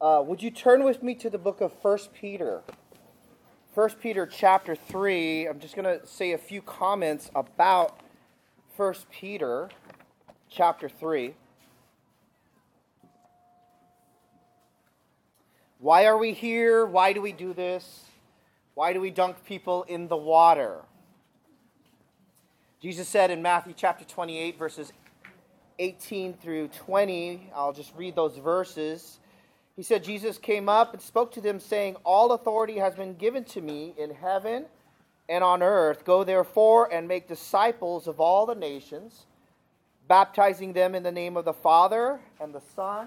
Uh, would you turn with me to the book of 1 Peter? 1 Peter chapter 3. I'm just going to say a few comments about 1 Peter chapter 3. Why are we here? Why do we do this? Why do we dunk people in the water? Jesus said in Matthew chapter 28, verses 18 through 20, I'll just read those verses. He said, Jesus came up and spoke to them, saying, All authority has been given to me in heaven and on earth. Go therefore and make disciples of all the nations, baptizing them in the name of the Father and the Son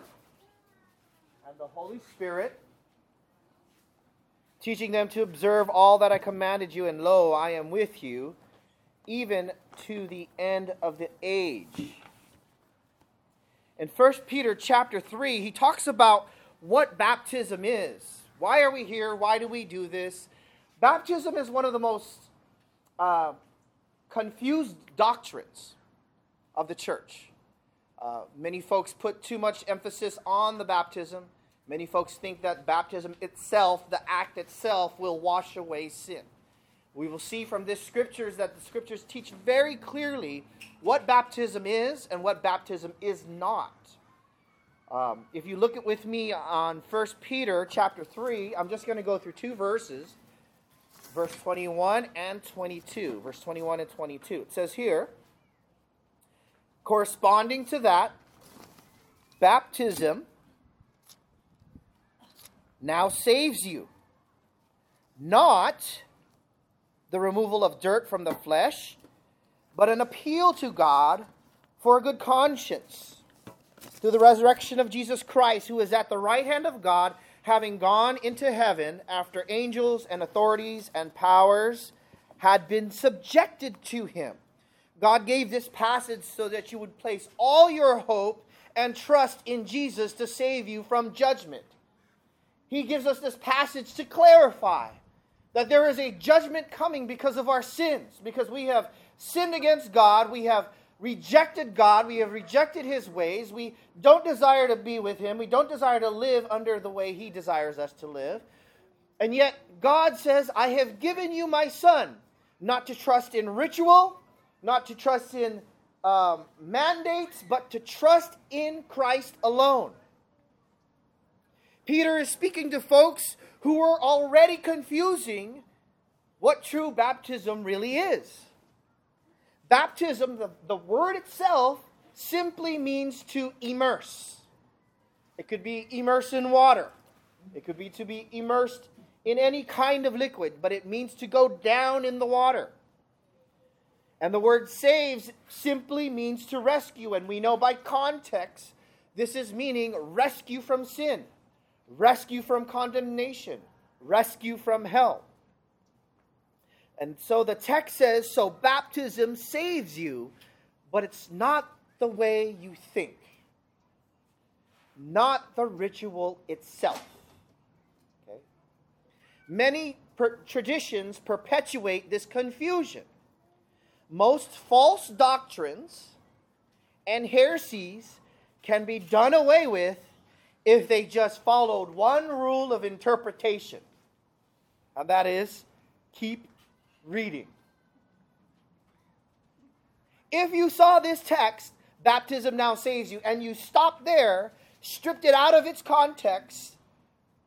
and the Holy Spirit, teaching them to observe all that I commanded you, and lo, I am with you, even to the end of the age. In 1 Peter chapter 3, he talks about what baptism is. Why are we here? Why do we do this? Baptism is one of the most uh, confused doctrines of the church. Uh, many folks put too much emphasis on the baptism. Many folks think that baptism itself, the act itself, will wash away sin. We will see from this scriptures that the scriptures teach very clearly what baptism is and what baptism is not. Um, if you look at with me on 1 Peter chapter 3, I'm just going to go through two verses, verse 21 and 22. Verse 21 and 22. It says here, corresponding to that, baptism now saves you, not the removal of dirt from the flesh, but an appeal to God for a good conscience through the resurrection of Jesus Christ, who is at the right hand of God, having gone into heaven after angels and authorities and powers had been subjected to him. God gave this passage so that you would place all your hope and trust in Jesus to save you from judgment. He gives us this passage to clarify that there is a judgment coming because of our sins, because we have sinned against God, we have rejected God, we have rejected His ways, we don't desire to be with Him, we don't desire to live under the way He desires us to live. And yet, God says, I have given you my Son, not to trust in ritual, not to trust in um, mandates, but to trust in Christ alone. Peter is speaking to folks who are already confusing what true baptism really is. Baptism, the, the word itself, simply means to immerse. It could be immerse in water, it could be to be immersed in any kind of liquid, but it means to go down in the water. And the word saves simply means to rescue, and we know by context this is meaning rescue from sin rescue from condemnation, rescue from hell. And so the text says so baptism saves you, but it's not the way you think, not the ritual itself. Okay? Many per- traditions perpetuate this confusion. Most false doctrines and heresies can be done away with if they just followed one rule of interpretation, and that is keep reading. If you saw this text, baptism now saves you, and you stopped there, stripped it out of its context,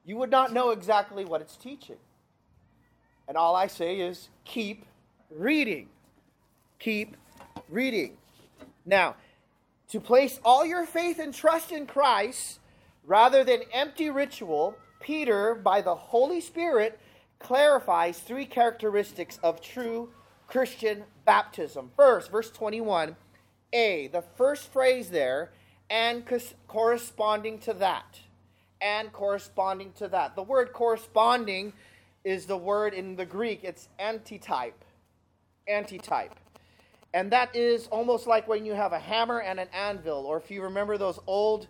you would not know exactly what it's teaching. And all I say is keep reading. Keep reading. Now, to place all your faith and trust in Christ Rather than empty ritual, Peter, by the Holy Spirit, clarifies three characteristics of true Christian baptism. First, verse 21, A, the first phrase there, and corresponding to that. And corresponding to that. The word corresponding is the word in the Greek, it's antitype. Antitype. And that is almost like when you have a hammer and an anvil, or if you remember those old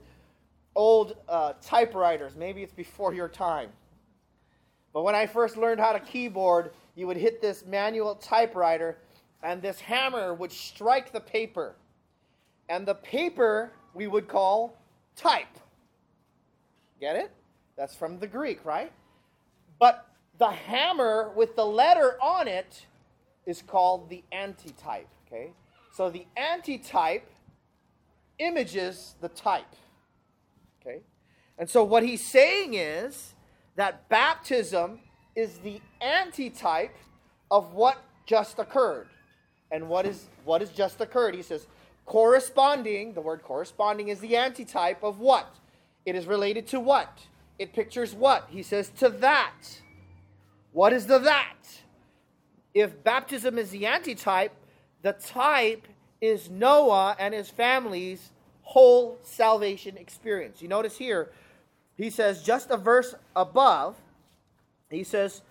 old uh, typewriters. Maybe it's before your time. But when I first learned how to keyboard, you would hit this manual typewriter, and this hammer would strike the paper. And the paper we would call type. Get it? That's from the Greek, right? But the hammer with the letter on it is called the antitype, okay? So the antitype images the type, okay? And so what he's saying is that baptism is the antitype of what just occurred. And what is what has just occurred? He says corresponding, the word corresponding is the antitype of what? It is related to what? It pictures what? He says to that. What is the that? If baptism is the antitype, the type is Noah and his family's whole salvation experience. You notice here, he says just a verse above, he says,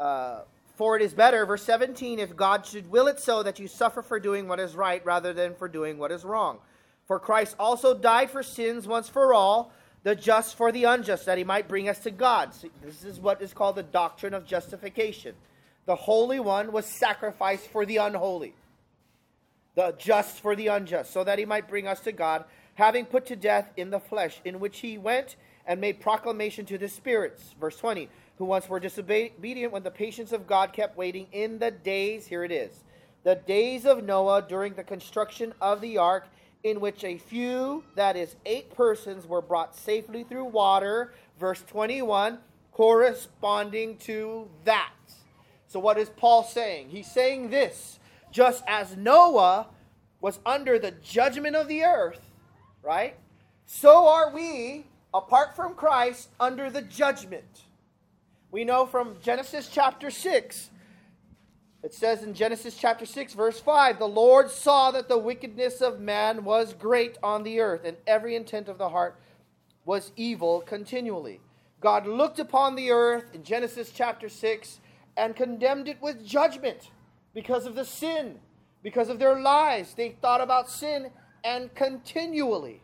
uh, for it is better, verse 17, if God should will it so that you suffer for doing what is right rather than for doing what is wrong. For Christ also died for sins once for all, the just for the unjust, that he might bring us to God. See, this is what is called the doctrine of justification. The Holy One was sacrificed for the unholy, the just for the unjust, so that he might bring us to God, having put to death in the flesh, in which he went and made proclamation to the spirits. Verse 20 who once were disobedient when the patience of God kept waiting in the days, here it is, the days of Noah during the construction of the ark, in which a few, that is, eight persons, were brought safely through water. Verse 21, corresponding to that. So, what is Paul saying? He's saying this just as Noah was under the judgment of the earth, right? So are we, apart from Christ, under the judgment. We know from Genesis chapter 6, it says in Genesis chapter 6, verse 5 The Lord saw that the wickedness of man was great on the earth, and every intent of the heart was evil continually. God looked upon the earth in Genesis chapter 6 and condemned it with judgment because of the sin, because of their lies. They thought about sin and continually.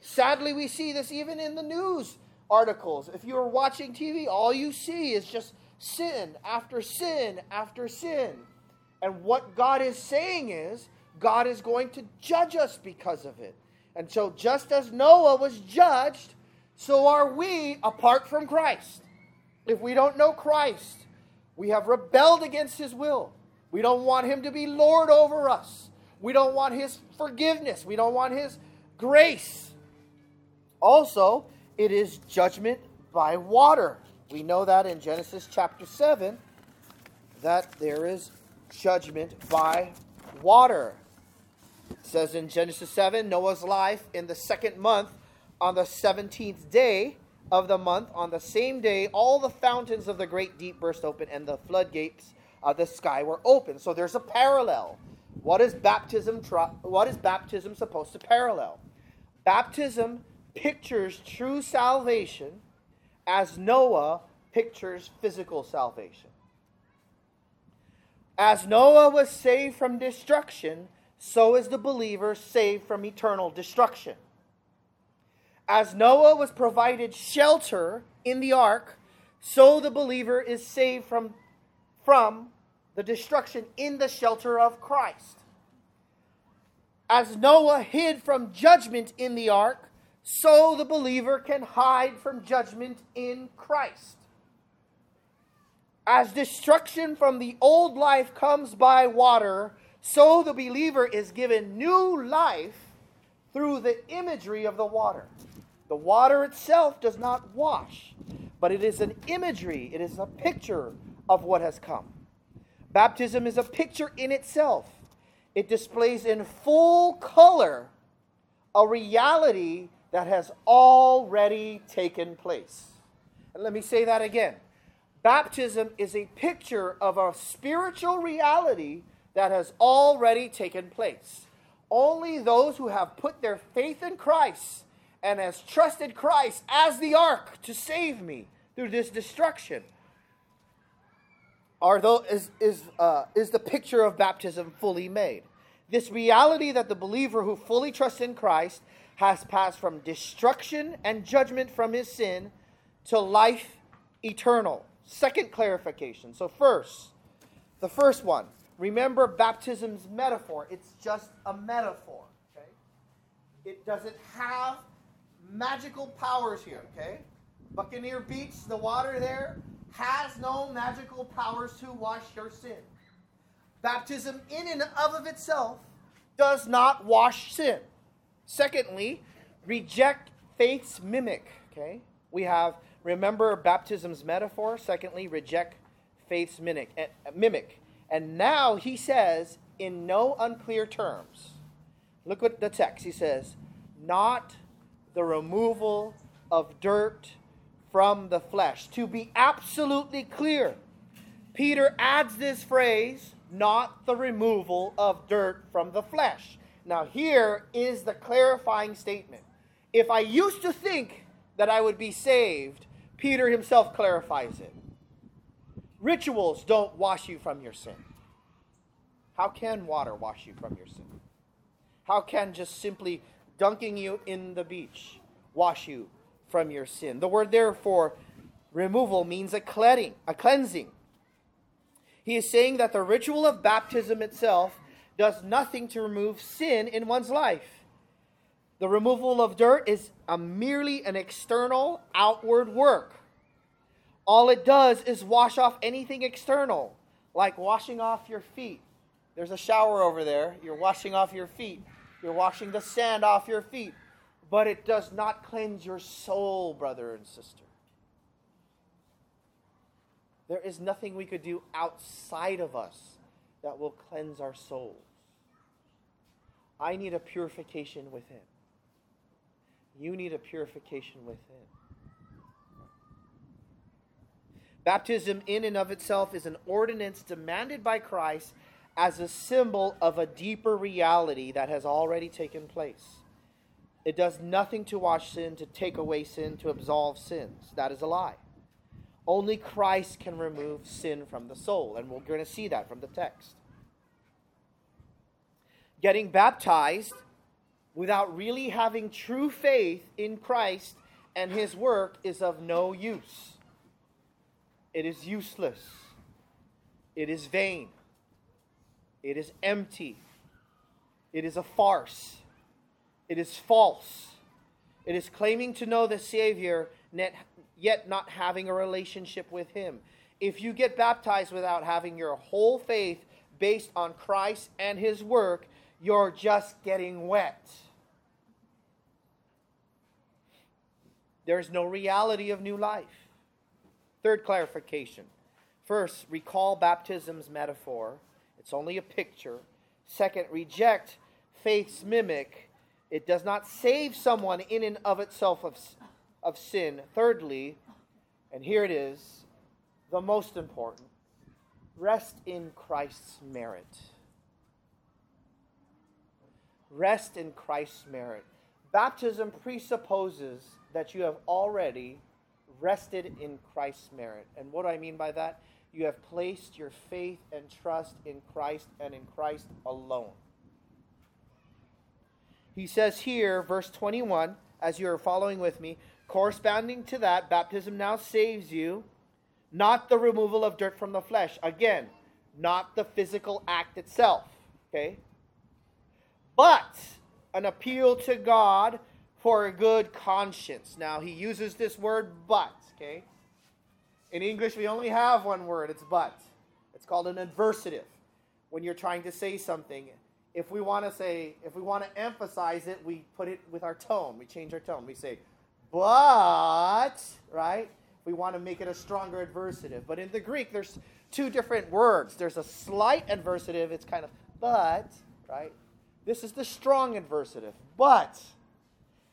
Sadly, we see this even in the news articles. If you are watching TV, all you see is just sin after sin after sin. And what God is saying is, God is going to judge us because of it. And so, just as Noah was judged, so are we apart from Christ. If we don't know Christ, we have rebelled against his will. We don't want him to be Lord over us. We don't want his forgiveness. We don't want his grace. Also, it is judgment by water. We know that in Genesis chapter 7 that there is judgment by water. It says in Genesis 7 Noah's life in the second month on the 17th day of the month on the same day all the fountains of the great deep burst open and the floodgates of the sky were open. So there's a parallel. What is baptism what is baptism supposed to parallel? Baptism pictures true salvation as Noah pictures physical salvation. As Noah was saved from destruction, so is the believer saved from eternal destruction. As Noah was provided shelter in the ark, so the believer is saved from, from the destruction in the shelter of Christ. As Noah hid from judgment in the ark, so the believer can hide from judgment in Christ. As destruction from the old life comes by water, so the believer is given new life through the imagery of the water. The water itself does not wash, but it is an imagery, it is a picture of what has come. Baptism is a picture in itself, it displays in full color a reality that has already taken place. And let me say that again. Baptism is a picture of a spiritual reality that has already taken place. Only those who have put their faith in Christ and has trusted Christ as the ark to save me through this destruction are those, is, is, uh, is the picture of baptism fully made. This reality that the believer who fully trusts in Christ has passed from destruction and judgment from his sin to life eternal. Second clarification. So, first, the first one, remember baptism's metaphor. It's just a metaphor. Okay? It doesn't have magical powers here, okay? Buccaneer Beach, the water there, has no magical powers to wash your sin. Baptism, in and of itself, does not wash sin. Secondly, reject faith's mimic. Okay, we have remember baptism's metaphor. Secondly, reject faith's mimic. Eh, mimic. And now he says, in no unclear terms. Look at the text. He says, not the removal of dirt from the flesh. To be absolutely clear, Peter adds this phrase, not the removal of dirt from the flesh. Now, here is the clarifying statement. If I used to think that I would be saved, Peter himself clarifies it. Rituals don't wash you from your sin. How can water wash you from your sin? How can just simply dunking you in the beach wash you from your sin? The word therefore removal means a cleansing, a cleansing. He is saying that the ritual of baptism itself does nothing to remove sin in one's life. The removal of dirt is a merely an external, outward work. All it does is wash off anything external, like washing off your feet. There's a shower over there. You're washing off your feet. You're washing the sand off your feet. But it does not cleanse your soul, brother and sister. There is nothing we could do outside of us that will cleanse our souls. I need a purification within. You need a purification within. Baptism, in and of itself, is an ordinance demanded by Christ as a symbol of a deeper reality that has already taken place. It does nothing to wash sin, to take away sin, to absolve sins. That is a lie. Only Christ can remove sin from the soul, and we're going to see that from the text. Getting baptized without really having true faith in Christ and his work is of no use. It is useless. It is vain. It is empty. It is a farce. It is false. It is claiming to know the Savior, yet not having a relationship with Him. If you get baptized without having your whole faith based on Christ and His work, you're just getting wet. There is no reality of new life. Third clarification. First, recall baptism's metaphor. It's only a picture. Second, reject faith's mimic. It does not save someone in and of itself of, of sin. Thirdly, and here it is, the most important rest in Christ's merit. Rest in Christ's merit. Baptism presupposes that you have already rested in Christ's merit. And what do I mean by that? You have placed your faith and trust in Christ and in Christ alone. He says here, verse 21, as you're following with me, corresponding to that, baptism now saves you, not the removal of dirt from the flesh. Again, not the physical act itself. Okay? But an appeal to God for a good conscience. Now, he uses this word but, okay? In English, we only have one word it's but. It's called an adversative. When you're trying to say something, if we want to say, if we want to emphasize it, we put it with our tone. We change our tone. We say, but, right? We want to make it a stronger adversative. But in the Greek, there's two different words. There's a slight adversative, it's kind of but, right? This is the strong adversative. But,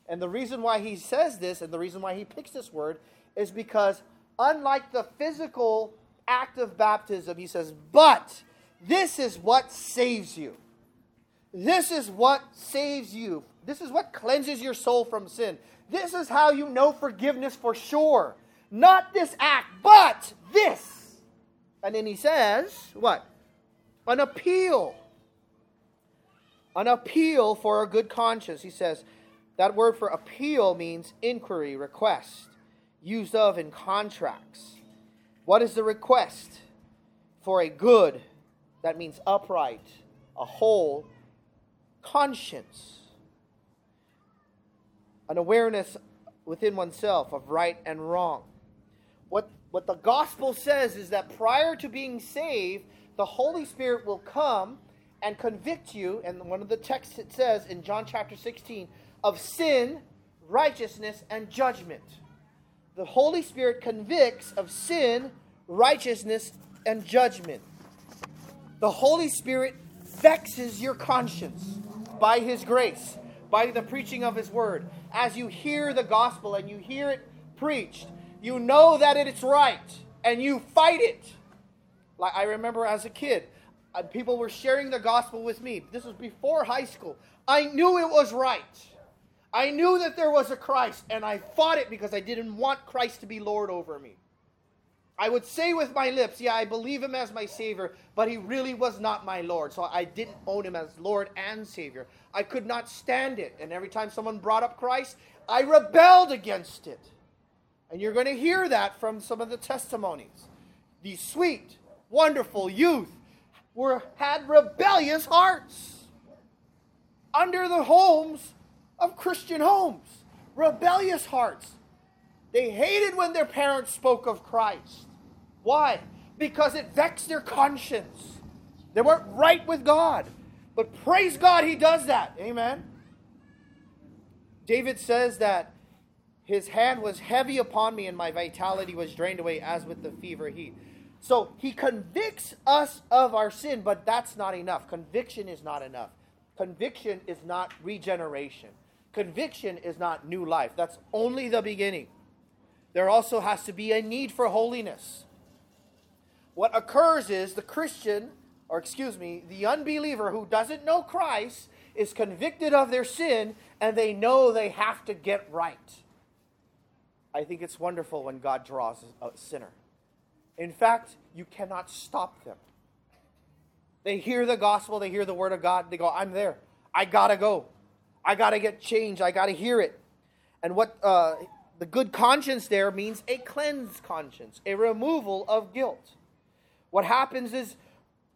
and the reason why he says this and the reason why he picks this word is because, unlike the physical act of baptism, he says, but this is what saves you. This is what saves you. This is what cleanses your soul from sin. This is how you know forgiveness for sure. Not this act, but this. And then he says, what? An appeal an appeal for a good conscience. He says that word for appeal means inquiry, request, used of in contracts. What is the request? For a good, that means upright, a whole conscience. An awareness within oneself of right and wrong. What, what the gospel says is that prior to being saved, the Holy Spirit will come and convict you, and one of the texts it says in John chapter 16, of sin, righteousness, and judgment. The Holy Spirit convicts of sin, righteousness, and judgment. The Holy Spirit vexes your conscience by His grace, by the preaching of His word. As you hear the gospel and you hear it preached, you know that it's right and you fight it. Like I remember as a kid, uh, people were sharing the gospel with me. This was before high school. I knew it was right. I knew that there was a Christ, and I fought it because I didn't want Christ to be Lord over me. I would say with my lips, yeah, I believe him as my Savior, but he really was not my Lord. So I didn't own him as Lord and Savior. I could not stand it. And every time someone brought up Christ, I rebelled against it. And you're going to hear that from some of the testimonies. These sweet, wonderful youth were had rebellious hearts under the homes of Christian homes. Rebellious hearts. They hated when their parents spoke of Christ. Why? Because it vexed their conscience. They weren't right with God. But praise God, He does that. Amen. David says that his hand was heavy upon me and my vitality was drained away as with the fever heat. So he convicts us of our sin, but that's not enough. Conviction is not enough. Conviction is not regeneration. Conviction is not new life. That's only the beginning. There also has to be a need for holiness. What occurs is the Christian, or excuse me, the unbeliever who doesn't know Christ is convicted of their sin and they know they have to get right. I think it's wonderful when God draws a sinner. In fact, you cannot stop them. They hear the gospel, they hear the word of God, they go, I'm there. I gotta go. I gotta get changed. I gotta hear it. And what uh, the good conscience there means a cleansed conscience, a removal of guilt. What happens is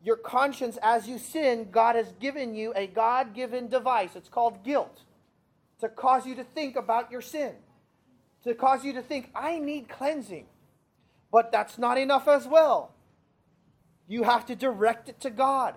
your conscience, as you sin, God has given you a God given device. It's called guilt to cause you to think about your sin, to cause you to think, I need cleansing. But that's not enough as well. You have to direct it to God.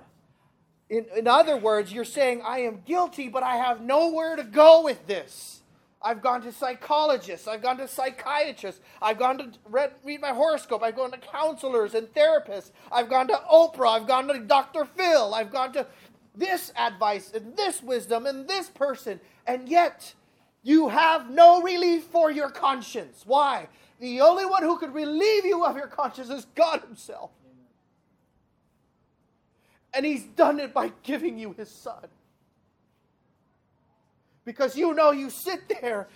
In, in other words, you're saying, I am guilty, but I have nowhere to go with this. I've gone to psychologists. I've gone to psychiatrists. I've gone to read, read my horoscope. I've gone to counselors and therapists. I've gone to Oprah. I've gone to Dr. Phil. I've gone to this advice and this wisdom and this person. And yet, you have no relief for your conscience. Why? The only one who could relieve you of your conscience is God Himself. And He's done it by giving you His Son. Because you know you sit there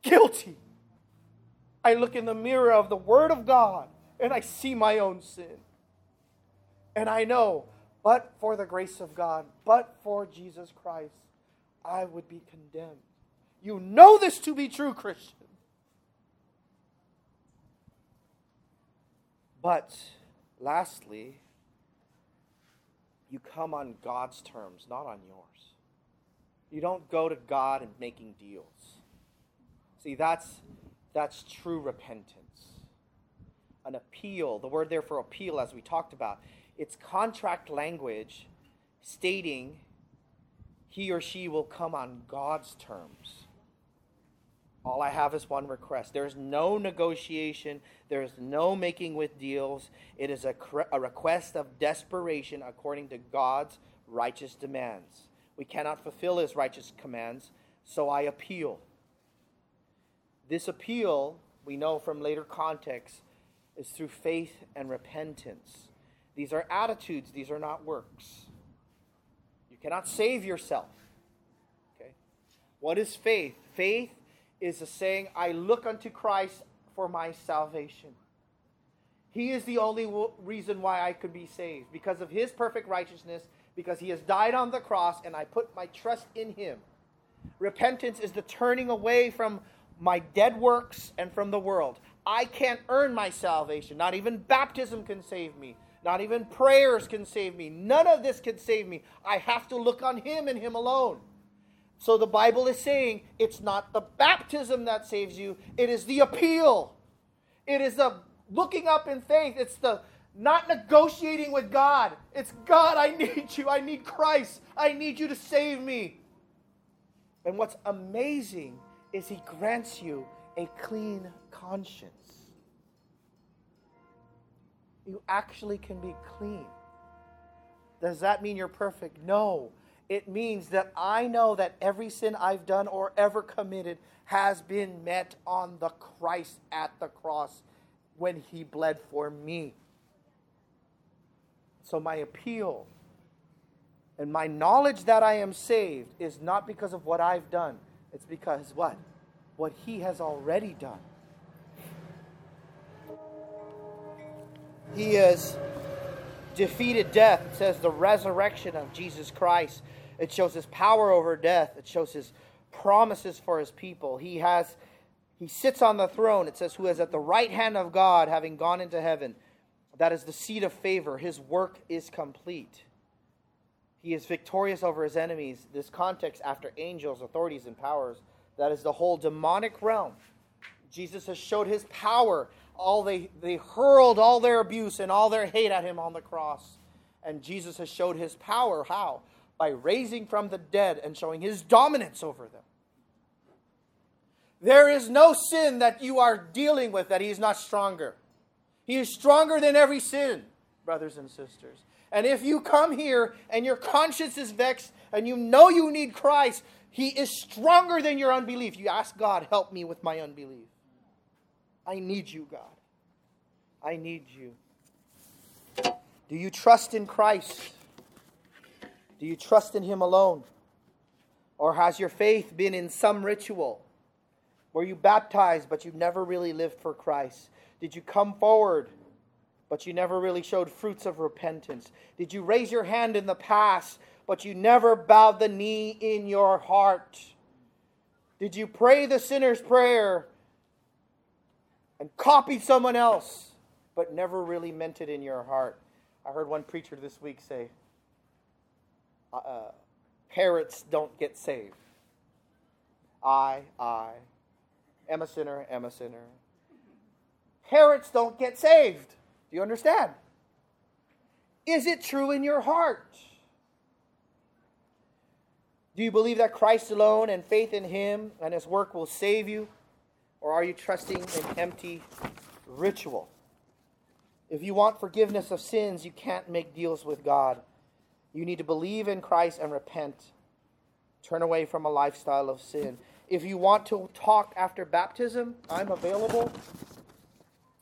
guilty. I look in the mirror of the Word of God and I see my own sin. And I know, but for the grace of God, but for Jesus Christ, I would be condemned. You know this to be true, Christian. But lastly, you come on God's terms, not on yours. You don't go to God and making deals. See, that's that's true repentance. An appeal, the word there for appeal, as we talked about, it's contract language stating he or she will come on God's terms. All I have is one request. There's no negotiation. There's no making with deals. It is a, a request of desperation according to God's righteous demands. We cannot fulfill his righteous commands, so I appeal. This appeal, we know from later context, is through faith and repentance. These are attitudes, these are not works. You cannot save yourself. Okay? What is faith? Faith is a saying, I look unto Christ for my salvation. He is the only reason why I could be saved because of his perfect righteousness, because he has died on the cross, and I put my trust in him. Repentance is the turning away from my dead works and from the world. I can't earn my salvation. Not even baptism can save me. Not even prayers can save me. None of this can save me. I have to look on him and him alone. So the Bible is saying it's not the baptism that saves you, it is the appeal. It is the looking up in faith. It's the not negotiating with God. It's God, I need you. I need Christ. I need you to save me. And what's amazing is He grants you a clean conscience. You actually can be clean. Does that mean you're perfect? No. It means that I know that every sin I've done or ever committed has been met on the Christ at the cross when he bled for me. So my appeal and my knowledge that I am saved is not because of what I've done. It's because what? What he has already done. He has defeated death. It says the resurrection of Jesus Christ. It shows his power over death. It shows his promises for his people. He has he sits on the throne. It says who is at the right hand of God having gone into heaven. That is the seat of favor. His work is complete. He is victorious over his enemies. This context after angels, authorities and powers, that is the whole demonic realm. Jesus has showed his power all they, they hurled all their abuse and all their hate at him on the cross. And Jesus has showed his power. How? By raising from the dead and showing his dominance over them. There is no sin that you are dealing with that he is not stronger. He is stronger than every sin, brothers and sisters. And if you come here and your conscience is vexed and you know you need Christ, he is stronger than your unbelief. You ask God, help me with my unbelief. I need you, God. I need you. Do you trust in Christ? Do you trust in Him alone? Or has your faith been in some ritual? Were you baptized, but you never really lived for Christ? Did you come forward, but you never really showed fruits of repentance? Did you raise your hand in the past, but you never bowed the knee in your heart? Did you pray the sinner's prayer, and copied someone else, but never really meant it in your heart. I heard one preacher this week say, uh, uh, parrots don't get saved. I, I, am a sinner, am a sinner. Parrots don't get saved. Do you understand? Is it true in your heart? Do you believe that Christ alone and faith in Him and His work will save you? Or are you trusting in empty ritual? If you want forgiveness of sins, you can't make deals with God. You need to believe in Christ and repent. Turn away from a lifestyle of sin. If you want to talk after baptism, I'm available.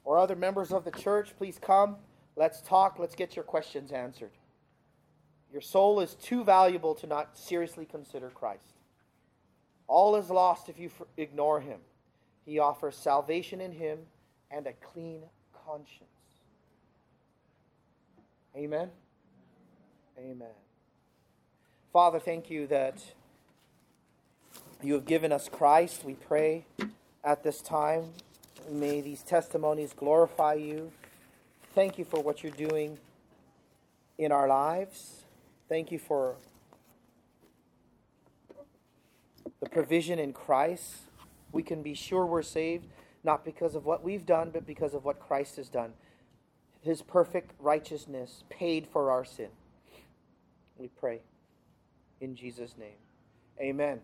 Or other members of the church, please come. Let's talk. Let's get your questions answered. Your soul is too valuable to not seriously consider Christ. All is lost if you ignore him. He offers salvation in Him and a clean conscience. Amen. Amen. Father, thank you that you have given us Christ. We pray at this time. May these testimonies glorify you. Thank you for what you're doing in our lives. Thank you for the provision in Christ we can be sure we're saved, not because of what we've done, but because of what Christ has done. His perfect righteousness paid for our sin. We pray in Jesus' name. Amen.